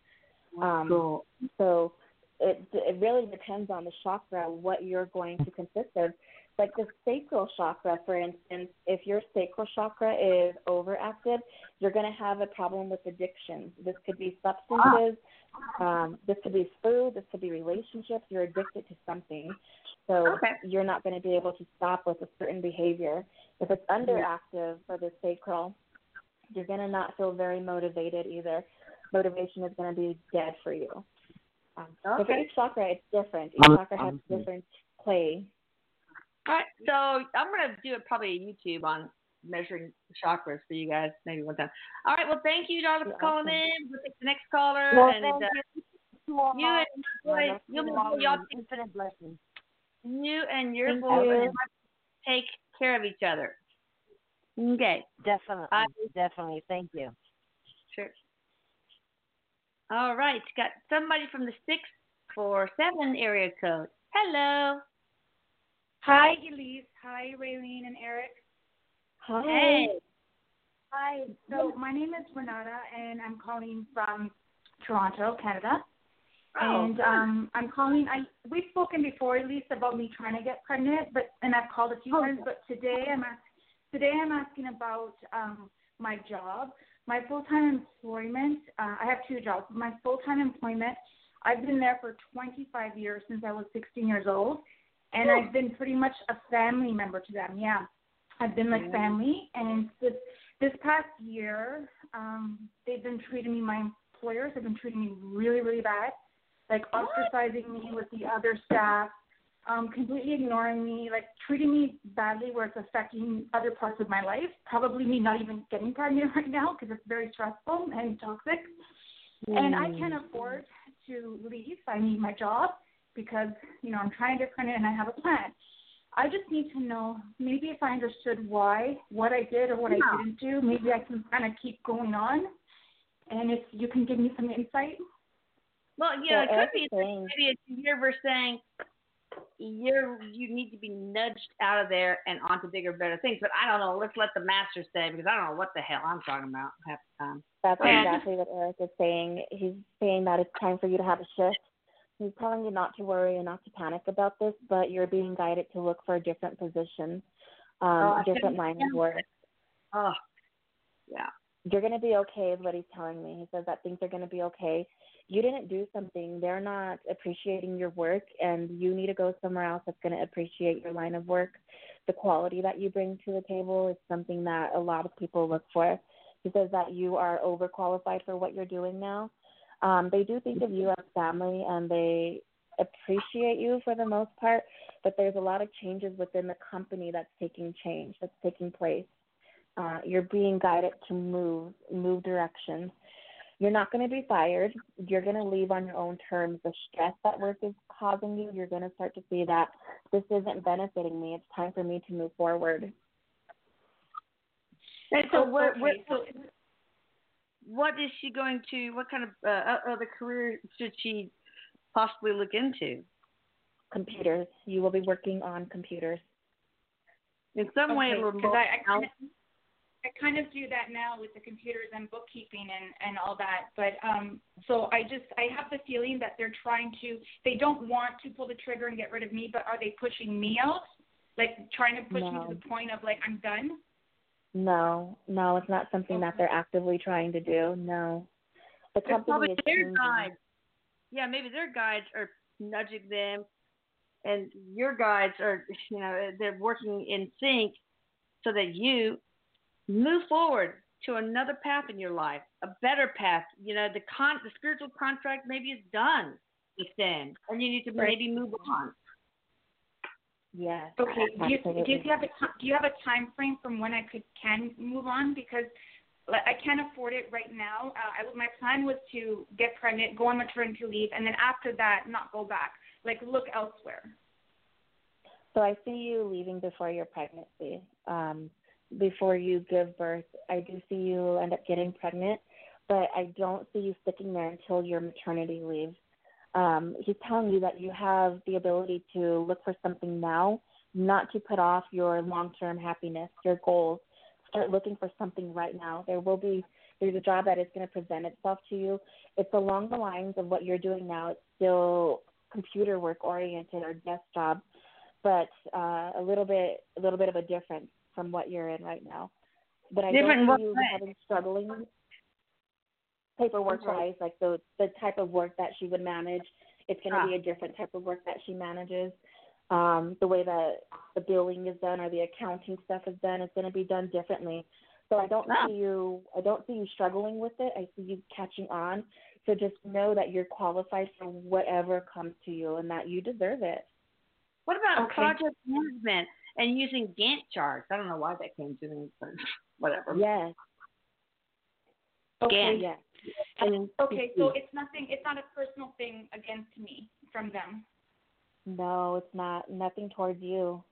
Um, Cool. So it it really depends on the chakra what you're going to consist of. Like the sacral chakra, for instance, if your sacral chakra is overactive, you're going to have a problem with addictions. This could be substances, um, this could be food, this could be relationships. You're addicted to something, so Okay. you're not going to be able to stop with a certain behavior. If it's underactive for the sacral, you're going to not feel very motivated either. Motivation is going to be dead for you. Um, So for each chakra, it's different. Each Um, chakra has um, different play. All right, so I'm gonna do it probably a YouTube on measuring chakras for you guys maybe one time. All right, well thank you, Donna, for calling in. We'll take the next caller, Well, and uh, you. You and your my boy, love you and all y'all, infinite blessings. you and your Thank boy you. take care of each other. Okay, Definitely, I- definitely. Thank you. sure. All right, got somebody from the six four seven area code. Hello. Hi, Elise. Hi, Raylene and Erik. Hi. Hey. Hi. So my name is Renata, and I'm calling from Toronto, Canada. Oh, and um, I'm calling. I we've spoken before, Elise, about me trying to get pregnant, but and I've called a few Oh. times. But today I'm ask, today I'm asking about um, my job, my full-time employment. Uh, I have two jobs. My full-time employment. I've been there for 25 years since I was 16 years old, and I've been pretty much a family member to them. Yeah, I've been like family, and this this past year, um, they've been treating me. My employers have been treating me really, really bad, like ostracizing me with the other staff, um, completely ignoring me, like treating me badly where it's affecting other parts of my life. Probably me not even getting pregnant right now because it's very stressful and toxic. And I can't afford to leave. I need my job because, you know, I'm trying to get pregnant and I have a plan. I just need to know maybe if I understood why, what I did or what I didn't do, maybe I can kind of keep going on. And if you can give me some insight. Well, yeah, So it could be saying- maybe it's you're saying you're you need to be nudged out of there and onto bigger, better things. But I don't know. Let's let the master say because I don't know what the hell I'm talking about half the time. That's exactly what Erik is saying. He's saying that it's time for you to have a shift. He's telling you not to worry and not to panic about this, but you're being guided to look for a different position, um, Oh, different line of work. Oh, yeah. You're going to be okay, is what he's telling me. He says that things are going to be okay. You didn't do something. They're not appreciating your work, and you need to go somewhere else that's going to appreciate your line of work. The quality that you bring to the table is something that a lot of people look for. He says that you are overqualified for what you're doing now. Um, they do think of you as family, and they appreciate you for the most part, but there's a lot of changes within the company that's taking change, that's taking place. Uh, you're being guided to move, move directions. You're not going to be fired. You're going to leave on your own terms. The stress that work is causing you, you're going to start to see that this isn't benefiting me. It's time for me to move forward. And so, Oh, what, so what is she going to? What kind of uh, other career should she possibly look into? Computers. You will be working on computers. In some way, a Okay, little 'cause more. I, I, kind of, I kind of do that now with the computers and bookkeeping and and all that. But um, so I just I have the feeling that they're trying to. They don't want to pull the trigger and get rid of me, but are they pushing me out? Like trying to push me to the point of like I'm done. No, no, it's not something that they're actively trying to do. No. The It's company probably is their guides. Yeah, maybe their guides are nudging them, and your guides are, you know, they're working in sync so that you move forward to another path in your life, a better path. You know, the con, the spiritual contract maybe is done with them, and you need to Right. maybe move on. Yes. Okay. Do you, do you have a do you have a time frame from when I could can move on? Because I can't afford it right now. Uh, I, my plan was to get pregnant, go on maternity leave, and then after that, not go back. Like look elsewhere. So I see you leaving before your pregnancy. Um, before you give birth, I do see you end up getting pregnant, but I don't see you sticking there until your maternity leave. Um, he's telling you that you have the ability to look for something now, not to put off your long term happiness, your goals. Start looking for something right now. There will be there's a job that is going to present itself to you. It's along the lines of what you're doing now. It's still computer work oriented or desk job, but uh, a little bit a little bit of a difference from what you're in right now. But I Different don't see you having struggling paperwork wise, like the the type of work that she would manage. It's going to Ah. be a different type of work that she manages. Um, the way that the billing is done or the accounting stuff is done is going to be done differently. So I don't Ah. see you. I don't see you struggling with it. I see you catching on. So just know that you're qualified for whatever comes to you, and that you deserve it. What about Okay. project management and using Gantt charts? I don't know why that came to me, but whatever. Yes. Okay. Gantt. Yes. And Okay, so it's nothing. It's not a personal thing against me from them. no, it's not nothing towards you.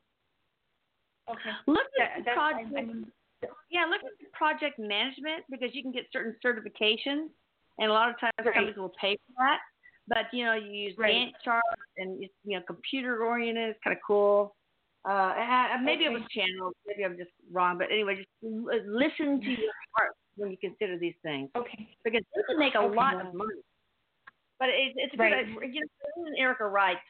Okay. Look That, at that's, project. I, I mean, yeah, look at the project management because you can get certain certifications, and a lot of times Right. companies will pay for that. But you know, you use Right. Gantt charts and it's you know computer oriented. It's kind of cool. Uh, and I- maybe it was channeled. Maybe I'm just wrong. But anyway, just listen to your heart when you consider these things okay. because you can make a Okay. lot of money. But it's it's a Right. good. You know, Erica writes.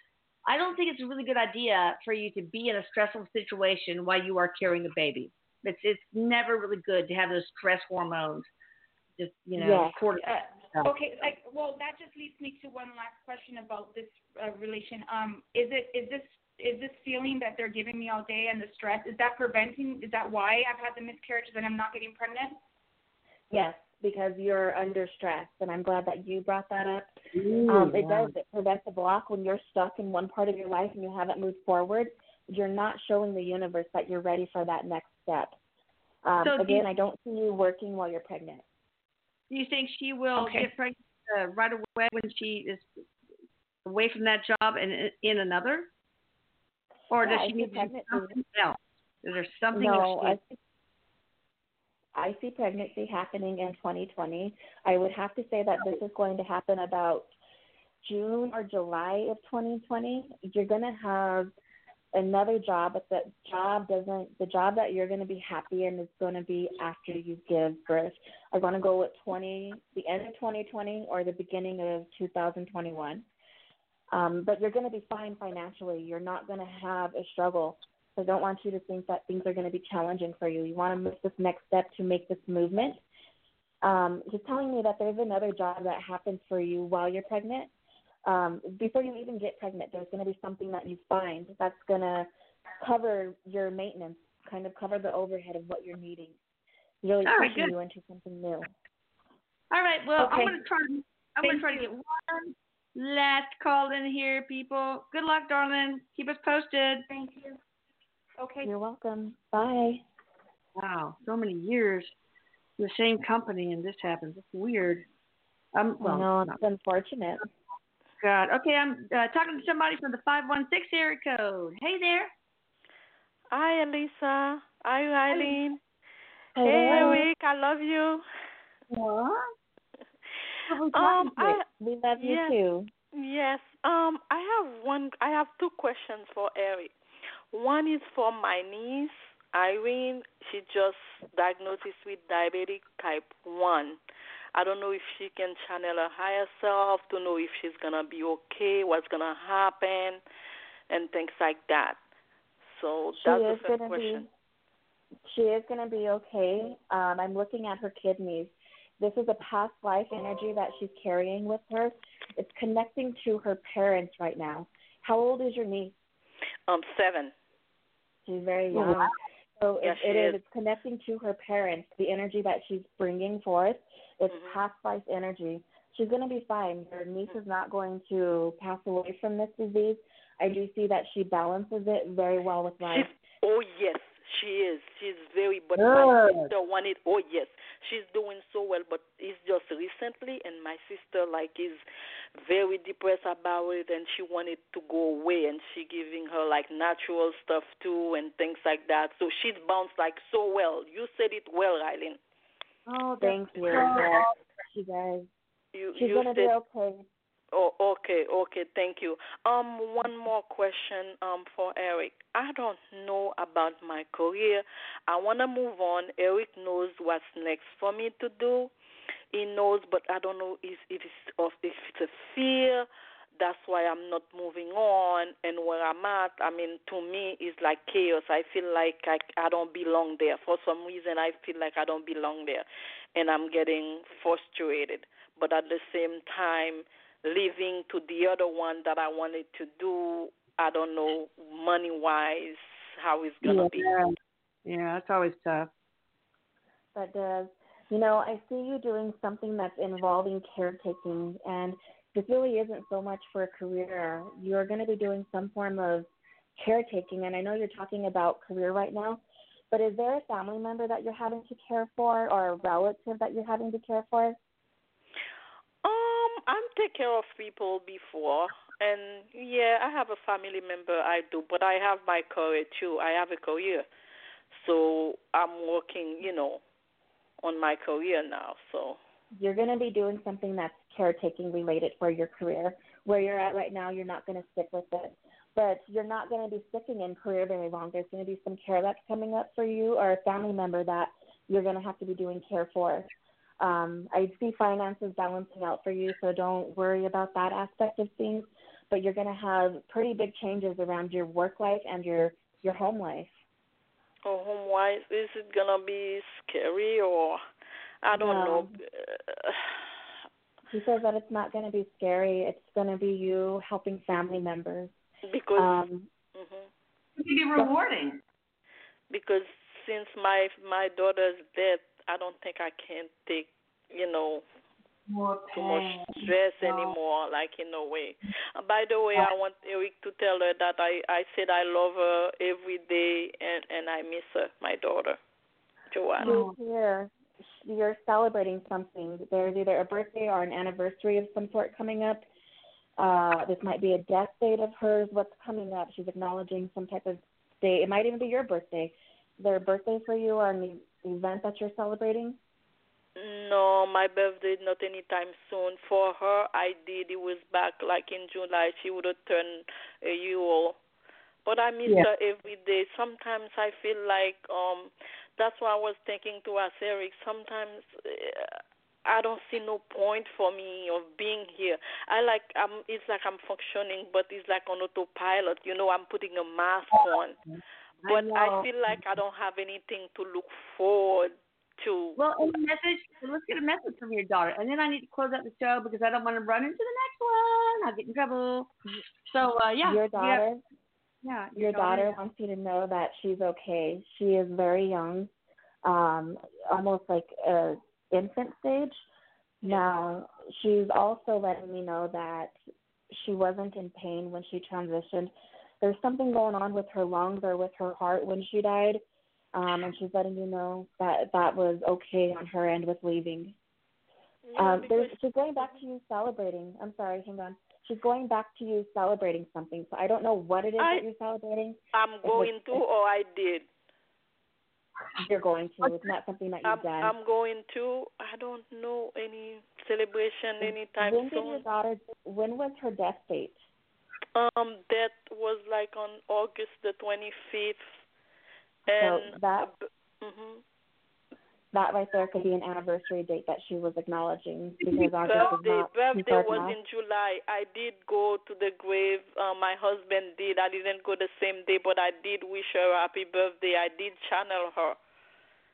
I don't think it's a really good idea for you to be in a stressful situation while you are carrying a baby. It's it's never really good to have those stress hormones. Just you know, quarter. Uh, okay. Like, well, that just leads me to one last question about this uh, relation. Um, is it is this is this feeling that they're giving me all day and the stress is that preventing? Is that why I've had the miscarriages and I'm not getting pregnant? Yes, because you're under stress, and I'm glad that you brought that up. Um, it does. It prevents a block when you're stuck in one part of your life and you haven't moved forward. You're not showing the universe that you're ready for that next step. Um, So again, you- I don't see you working while you're pregnant. Do you think she will Okay. get pregnant uh, right away when she is away from that job and in- in another, or Yeah, does she need to do pregnancy- something else? Is there something No, I see, pregnancy happening in 2020. I would have to say that this is going to happen about June or July of 2020. You're going to have another job, but the job doesn't. The job that you're going to be happy in is going to be after you give birth. I'm going to go with 20, the end of 2020 or the beginning of 2021. Um, but you're going to be fine financially. You're not going to have a struggle. So I don't want you to think that things are going to be challenging for you. You want to make this next step to make this movement. Um, he's telling me that there's another job that happens for you while you're pregnant. Um, before you even get pregnant, there's going to be something that you find that's going to cover your maintenance, kind of cover the overhead of what you're needing. Really All right, pushing good. you into something new. All right. Well, I'm gonna try. I'm gonna try to get one last call in here, people. Good luck, darling. Keep us posted. Thank you. Okay. You're welcome. Bye. Wow, so many years in the same company, and this happens. It's weird. Um, well, I know not- it's unfortunate. God. Okay, I'm uh, talking to somebody from the 516 area code. Hey there. Hi, Elisa. Hi, Eileen. Hey, Hello. Erik. I love you. What? Um, I We love you Yes. too. yes. Um, I have one. I have two questions for Erik. One is for my niece Irene. She just diagnosed with diabetic type one. I don't know if she can channel her higher self to know if she's gonna be okay, what's gonna happen, and things like that. So She that's the first gonna question. be she is gonna be okay. Um, I'm looking at her kidneys. This is a past life energy that she's carrying with her. It's connecting to her parents right now. How old is your niece? Um, seven. She's very Oh, young. wow. So Yes, it, she it is. is. It's connecting to her parents. The energy that she's bringing forth. It's Mhm. past life energy. She's going to be fine. Your niece is not going to pass away from this disease. I do see that she balances it very well with life. She's, oh yes, She is. She's very. But Good. my sister wanted. Oh yes, she's doing so well. But it's just recently, and my sister like is very depressed about it, and she wanted to go away, and she giving her like natural stuff too, and things like that. So she's bounced like so well. You said it well, Eileen. Oh, Thank you. so- Yes, she does. You She's you gonna said be okay. Oh, okay, okay, thank you. Um, one more question um for Erik. I don't know about my career. I wanna move on. Erik knows what's next for me to do. He knows, but I don't know if, if it's of if it's a fear. That's why I'm not moving on. And where I'm at, I mean, to me, it's like chaos. I feel like I I don't belong there. For some reason, I feel like I don't belong there, and I'm getting frustrated. But at the same time, leaving to the other one that I wanted to do. I don't know money wise how it's gonna be. Yeah. Yeah, that's always tough. That does. You know, I see you doing something that's involving caretaking, and this really isn't so much for a career. You're going to be doing some form of caretaking, and I know you're talking about career right now, but is there a family member that you're having to care for or a relative that you're having to care for? Take care of people before, and yeah, I have a family member I do, but I have my career too. I have a career, so I'm working, you know, on my career now. So You're going to be doing something that's caretaking related for your career. Where you're at right now, you're not going to stick with it. But you're not going to be sticking in career very long. There's going to be some care that's coming up for you or a family member that you're going to have to be doing care for. Um, I see finances balancing out for you, so don't worry about that aspect of things. But you're going to have pretty big changes around your work life and your your home life. oh, home life is it gonna be scary or I don't No. know. He says that it's not going to be scary. It's going to be you helping family members. because Um, mhm. It can be rewarding. because since my my daughter's death, I don't think I can take you know More too much stress anymore. Like in a way. Uh, by the way, I want Erik to tell her that I I said I love her every day and and I miss her, my daughter, Joanna. Here. You're celebrating something. There's either a birthday or an anniversary of some sort coming up. Uh, this might be a death date of hers. What's coming up? She's acknowledging some type of day. It might even be your birthday. A birthday for you or an e- event that you're celebrating? No, my birthday not anytime soon. For her, I did. It was back like in July. She would have turned a year old. But I miss Yeah. her every day. Sometimes I feel like um that's why I was thinking to ask Erik. Sometimes uh, I don't see no point for me of being here. I like I'm. It's like I'm functioning, but it's like on autopilot. You know, I'm putting a mask on, but I, know. feel like I don't have anything to look forward to. Well, and a message. Let's get a message from your daughter, and then I need to close out the show because I don't want to run into the next one. I'll get in trouble. So uh, yeah, Your daughter. yeah, your daughter wants you to know that she's okay. She is very young, um, almost like a infant stage. Now she's also letting me know that she wasn't in pain when she transitioned. There's something going on with her lungs or with her heart when she died, um, and she's letting you know that that was okay on her end with leaving. Yeah, Um, there's, she's going back to you celebrating. I'm sorry, hang on. She's going back to you celebrating something. So I don't know what it is I- that you're celebrating. I'm going to, or I did. You're going to. It's not something that you've I'm done. I'm going to. I don't know any celebration anytime when did your daughter? When was her death date? Um, that was like on August the 25th, So and that hmm that right there could be an anniversary date that she was acknowledging because August is not too birthday was now. in July. I did go to the grave. Uh, my husband did. I didn't go the same day, but I did wish her happy birthday. I did channel her.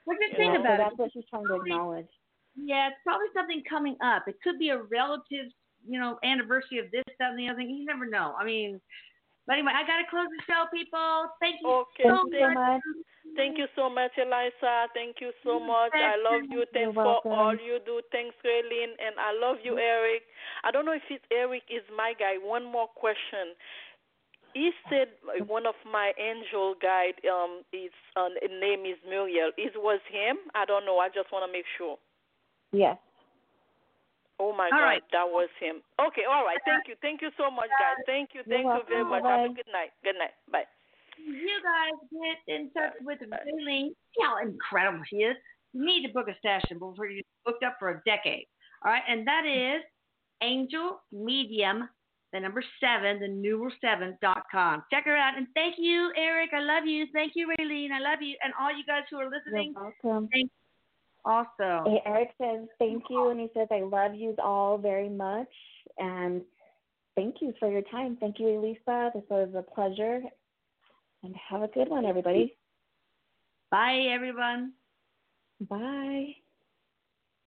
What do you You think Yeah, so about that's what she's trying to acknowledge. Yeah, it's probably something coming up. It could be a relative's, you know, anniversary of this, that, and the other thing. You never know. I mean, but anyway, I gotta close the show, people. Thank you Okay, so Thank you so much. Thank you so much, Eliza. Thank you so much. I love you. Thanks for all you do. Thanks, Raylene. And I love you, Erik. I don't know if it's Erik is my guy. One more question. he said one of my angel guide um is uh, name is Muriel. It was him. I don't know. I just want to make sure. Yes. Oh my All God, right. that was him. Okay, all right. Thank you. Thank you so much, guys. Thank you. You're Thank you very much. Have a good night. Good night. Bye. You guys get in touch with Raylene. See how incredible she is. You need to book a session before you're booked up for a decade. All right, and that is Angel Medium, the number seven, the numeral seven dot com. Check her out, and thank you, Erik. I love you. Thank you, Raylene. I love you, and all you guys who are listening. You're welcome. Thank also. Hey, Erik says thank you, and he says I love you all very much, and thank you for your time. Thank you, Elisa. This was a pleasure, and have a good one, everybody. Bye, everyone. Bye.